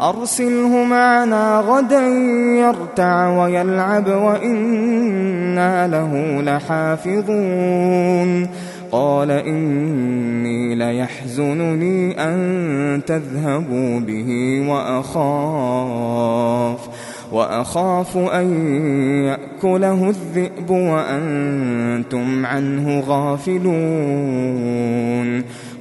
أرسله معنا غدا يرتع ويلعب وإنا له لحافظون. قال إني ليحزنني أن تذهبوا به وأخاف وأخاف أن يأكله الذئب وأنتم عنه غافلون.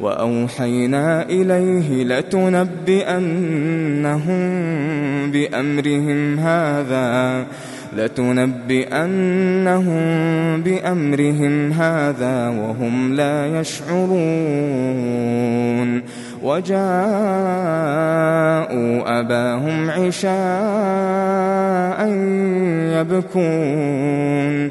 وأوحينا إليه لتنبئنهم بأمرهم هذا لتنبئنهم بأمرهم هذا وهم لا يشعرون. وجاءوا أباهم عشاء يبكون.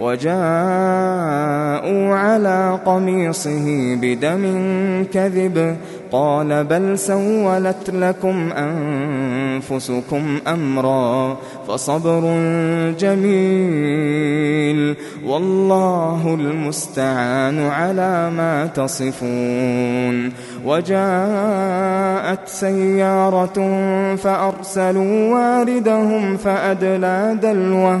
وجاءوا على قميصه بدم كذب قال بل سولت لكم أنفسكم أمرا فصبر جميل والله المستعان على ما تصفون وجاءت سيارة فأرسلوا واردهم فأدلى دلوه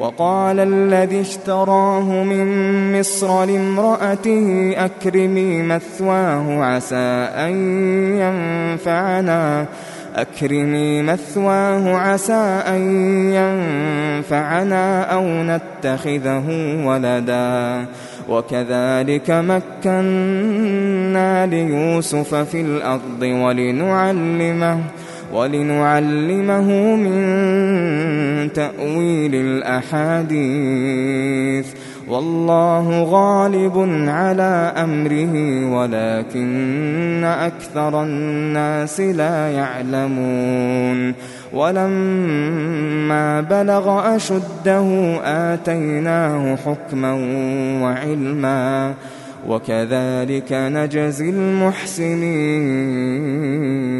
وقال الذي اشتراه من مصر لامرأته أكرمي مثواه عسى أن ينفعنا. أكرمي مثواه عسى أن ينفعنا أو نتخذه ولدا. وكذلك مكنا ليوسف في الأرض ولنعلمه ولنعلمه من تأويل الأحاديث. والله غالب على أمره ولكن أكثر الناس لا يعلمون. ولما بلغ أشده آتيناه حكما وعلما. وكذلك نجزي المحسنين.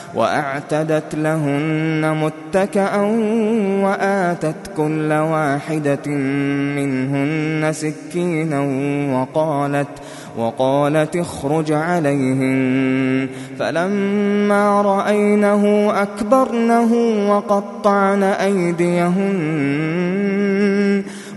وأعتدت لهن متكأ وآتت كل واحدة منهن سكينا وقالت وقالت اخرج عليهن. فلما رأينه أكبرنه وقطعن أيديهن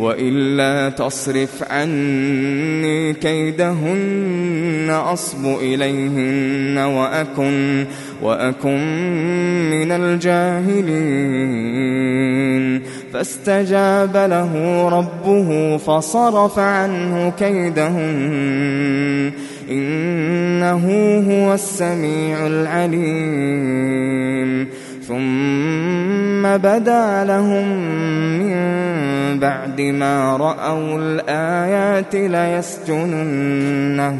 وإلا تصرف عني كيدهن أصب إليهن وأكن وأكن من الجاهلين. فاستجاب له ربه فصرف عنه كيدهن. إنه هو السميع العليم. ثم بدا لهم من بعد ما رأوا الآيات ليسجننه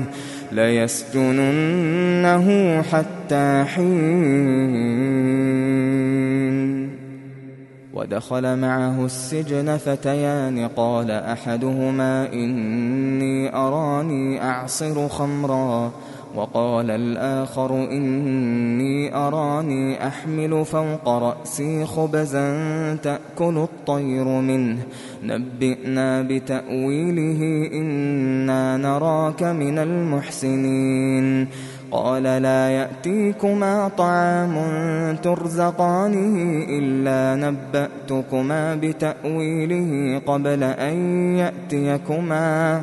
ليسجننه حتى حين. ودخل معه السجن فتيان قال أحدهما إني أراني أعصر خمرا. وقال الآخر إني أراني أحمل فوق رأسي خبزا تأكل الطير منه. نبئنا بتأويله إنا نراك من المحسنين. قال لا يأتيكما طعام ترزقانه إلا نبأتكما بتأويله قبل أن يأتيكما.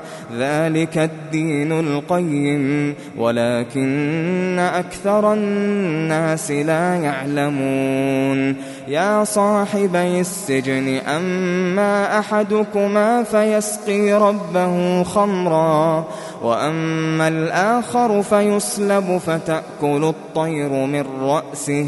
ذلك الدين القيم ولكن أكثر الناس لا يعلمون. يا صاحبي السجن أما أحدكما فيسقي ربه خمرا وأما الآخر فيصلب فتأكل الطير من رأسه.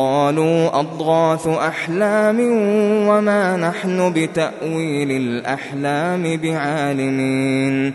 قالوا أضغاث أحلام وما نحن بتأويل الأحلام بعالمين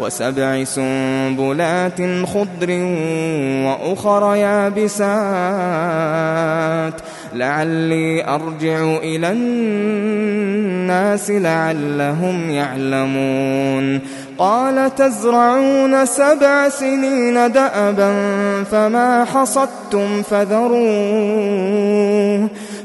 وسبع سنبلات خضر وأخر يابسات. لعلي أرجع إلى الناس لعلهم يعلمون. قال تزرعون سبع سنين دأبا فما حصدتم فذروه.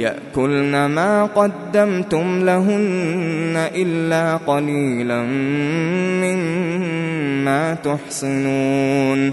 يأكلن ما قدمتم لهن إلا قليلا مما تحصنون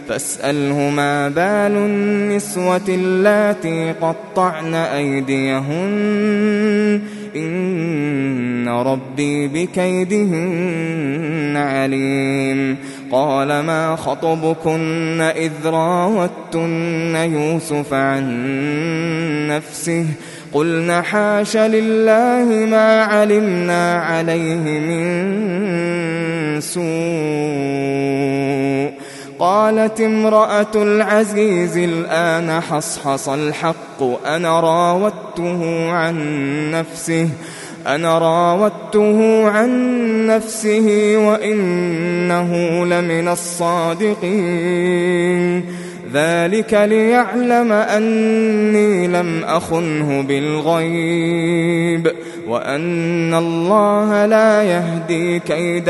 فاسأله ما بال النسوة اللاتي قطعن أيديهن. إن ربي بكيدهن عليم. قال ما خطبكن إذ راوتن يوسف عن نفسه؟ قلنا حاش لله ما علمنا عليه من سوء. قالت امرأة العزيز الآن حصحص الحق أنا راودته عن نفسه أنا راودته عن نفسه وإنه لمن الصادقين. ذلك ليعلم أني لم أخنه بالغيب وأن الله لا يهدي كيد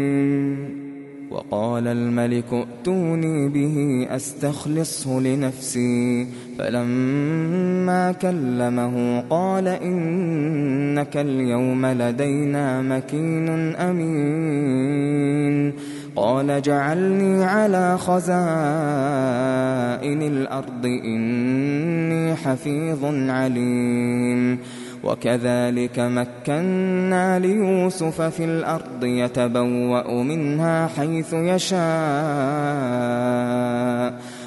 وقال الملك ائتوني به أستخلصه لنفسي. فلما كلمه قال إنك اليوم لدينا مكين أمين. قال جعلني على خزائن الأرض إني حفيظ عليم. وكذلك مكنا ليوسف في الأرض يتبوأ منها حيث يشاء.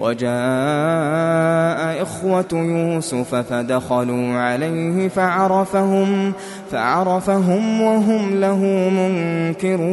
وجاء إخوة يوسف فدخلوا عليه فعرفهم فعرفهم وهم له منكرون.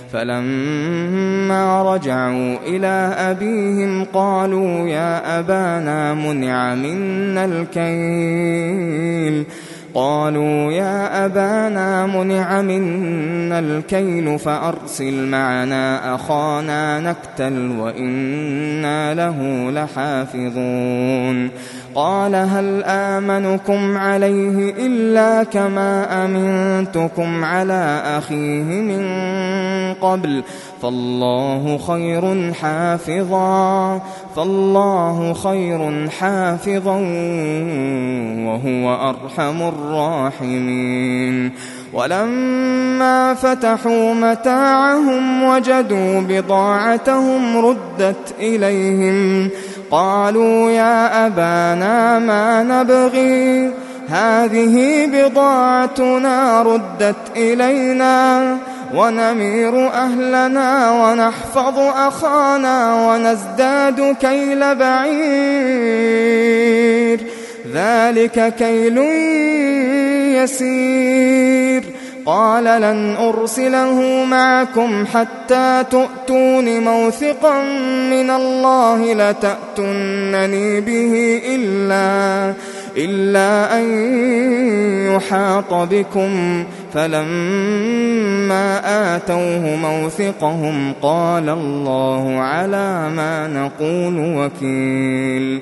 فلما رجعوا إلى أبيهم قالوا يا أبانا منع منا الكيل. قالوا يا أبانا منع منا الكيل فأرسل معنا أخانا نكتل وإنا له لحافظون. قال هل آمنكم عليه إلا كما أمنتكم على أخيه من قبل فالله خير حافظا فالله خير حافظا وهو أرحم الراحمين ولما فتحوا متاعهم وجدوا بضاعتهم ردت إليهم قالوا يا أبانا ما نبغي؟ هذه بضاعتنا ردت إلينا ونمير أهلنا ونحفظ أخانا ونزداد كيل بعير. ذلك كيل يسير. قال لن أرسله معكم حتى تؤتون موثقا من الله لتأتنني به إلا إلا أن يحاط بكم. فلما آتوه موثقهم قال الله على ما نقول وكيل.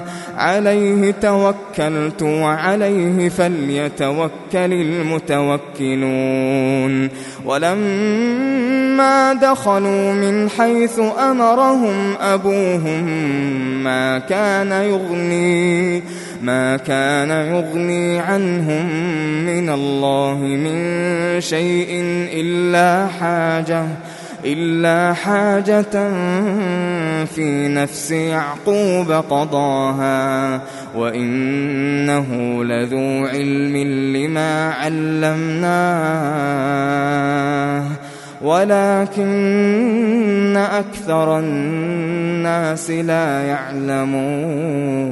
عليه توكلت وعليه فليتوكل المتوكلون. ولما دخلوا من حيث أمرهم أبوهم ما كان يغني ما كان يغني عنهم من الله من شيء إلا حاجة. إلا حاجة في نفس يعقوب قضاها وإنه لذو علم لما علمناه ولكن أكثر الناس لا يعلمون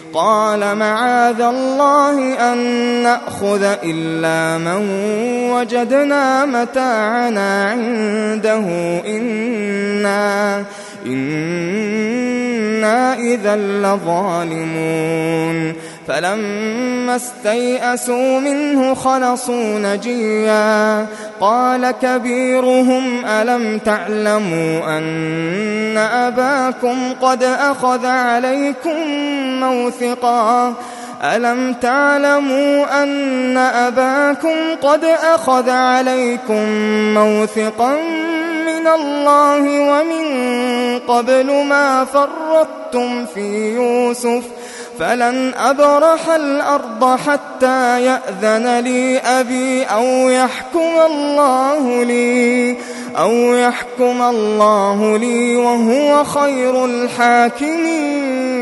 قال معاذ الله أن نأخذ إلا من وجدنا متاعنا عنده. إنا إنا إذا لظالمون. فلما استيئسوا منه خلصوا نجيا. قال كبيرهم ألم تعلموا أن أباكم قد أخذ عليكم موثقا؟ ألم تعلموا أن أباكم قد أخذ عليكم موثقا من الله ومن قبل ما فرطتم في يوسف ۖ؟ فلن أبرح الأرض حتى يأذن لي أبي أو يحكم الله لي أو يحكم الله لي وهو خير الحاكمين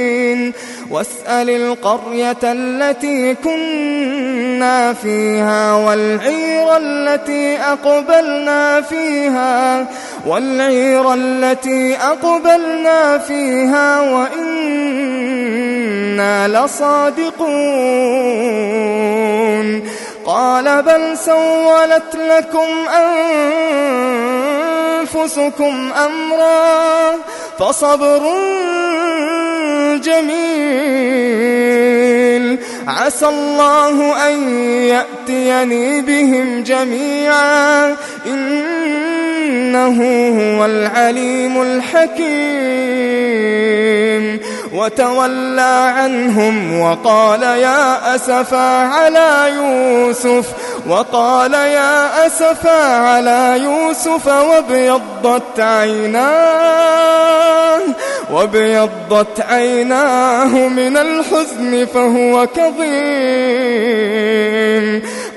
واسأل القرية التي كنا فيها والعير التي أقبلنا فيها والعير التي أقبلنا فيها وإنا لصادقون. قال بل سولت لكم أنفسكم أمرا فصبر جميل عسى الله أن يأتيني بهم جميعا. إنه هو العليم الحكيم. وتولى عنهم وقال يا أسفا على يوسف وقال يا أسفا على يوسف وابيضت عيناه وابيضت عيناه من الحزن فهو كظيم.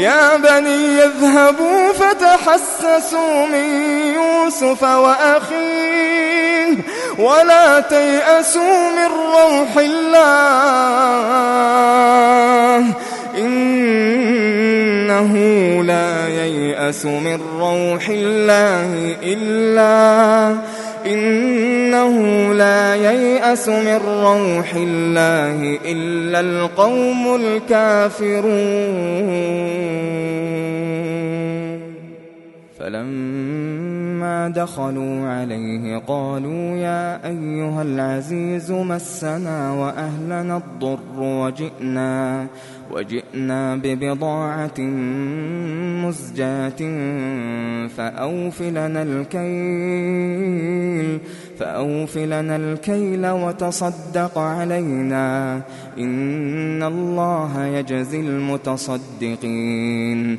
يا بني يذهبوا فتحسسوا من يوسف وأخيه ولا تيأسوا من روح الله. إنه لا ييأس من روح الله إلا إنه لا ييأس من روح الله إلا القوم الكافرون. فلما دخلوا عليه قالوا يا أيها العزيز مسنا وأهلنا الضر وجئنا وجئنا ببضاعة مزجاة فأوف لنا الكيل فأوف لنا الكيل وتصدق علينا. إن الله يجزي المتصدقين.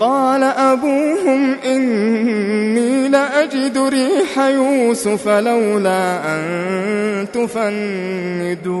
قال أبوهم إني لأجد ريح يوسف لولا أن تفندون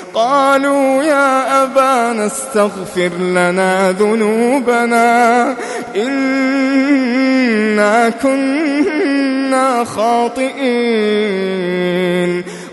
قالوا يا أبانا استغفر لنا ذنوبنا إنا كنا خاطئين.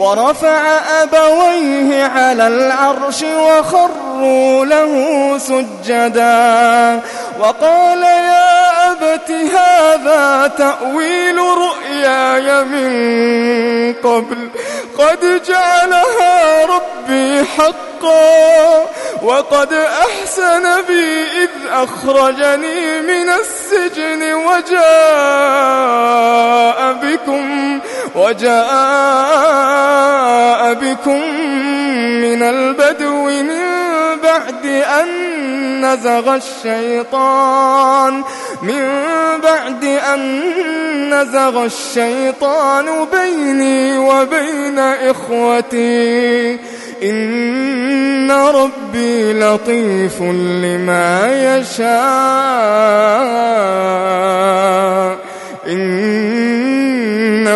ورفع أبويه على العرش وخروا له سجدا. وقال يا أبت هذا تأويل رؤياي من قبل. قد جعلها ربي حقا وقد أحسن بي إذ أخرجني من السجن وجاء بكم وجاء بكم من البدو من بعد أن نزغ الشيطان من بعد أن نزغ الشيطان بيني وبين إخوتي. إن ربي لطيف لما يشاء.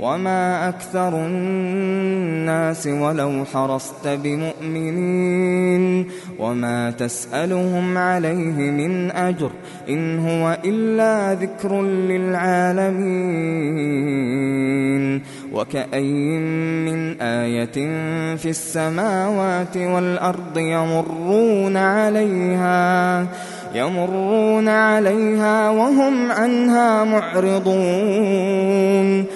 وما أكثر الناس ولو حرصت بمؤمنين وما تسألهم عليه من أجر إن هو إلا ذكر للعالمين وكأي من آية في السماوات والأرض يمرون عليها يمرون عليها وهم عنها معرضون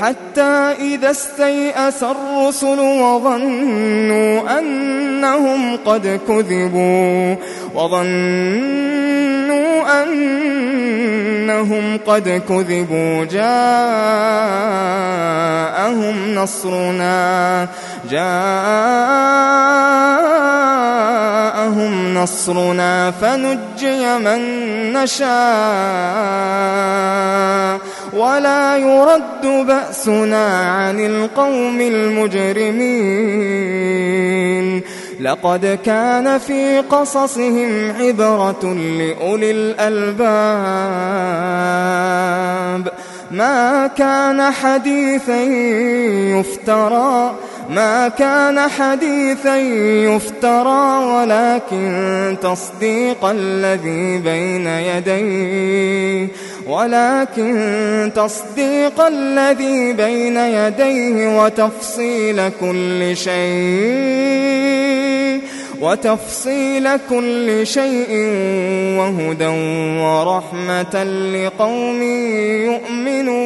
حتى إذا استيأس الرسل وظنوا أنهم قد كذبوا وظنوا أنهم قد كذبوا جاءهم نصرنا. جاءهم نصرنا فنجي من نشاء. ولا يرد بأسنا عن القوم المجرمين. لقد كان في قصصهم عبرة لأولي الألباب. ما كان حديثا يفترى ما كان حديثا يفترى ولكن تصديق الذي بين يديه ولكن تصديق الذي بين يديه وتفصيل كل شيء وتفصيل كل شيء وهدى ورحمة لقوم يؤمنون.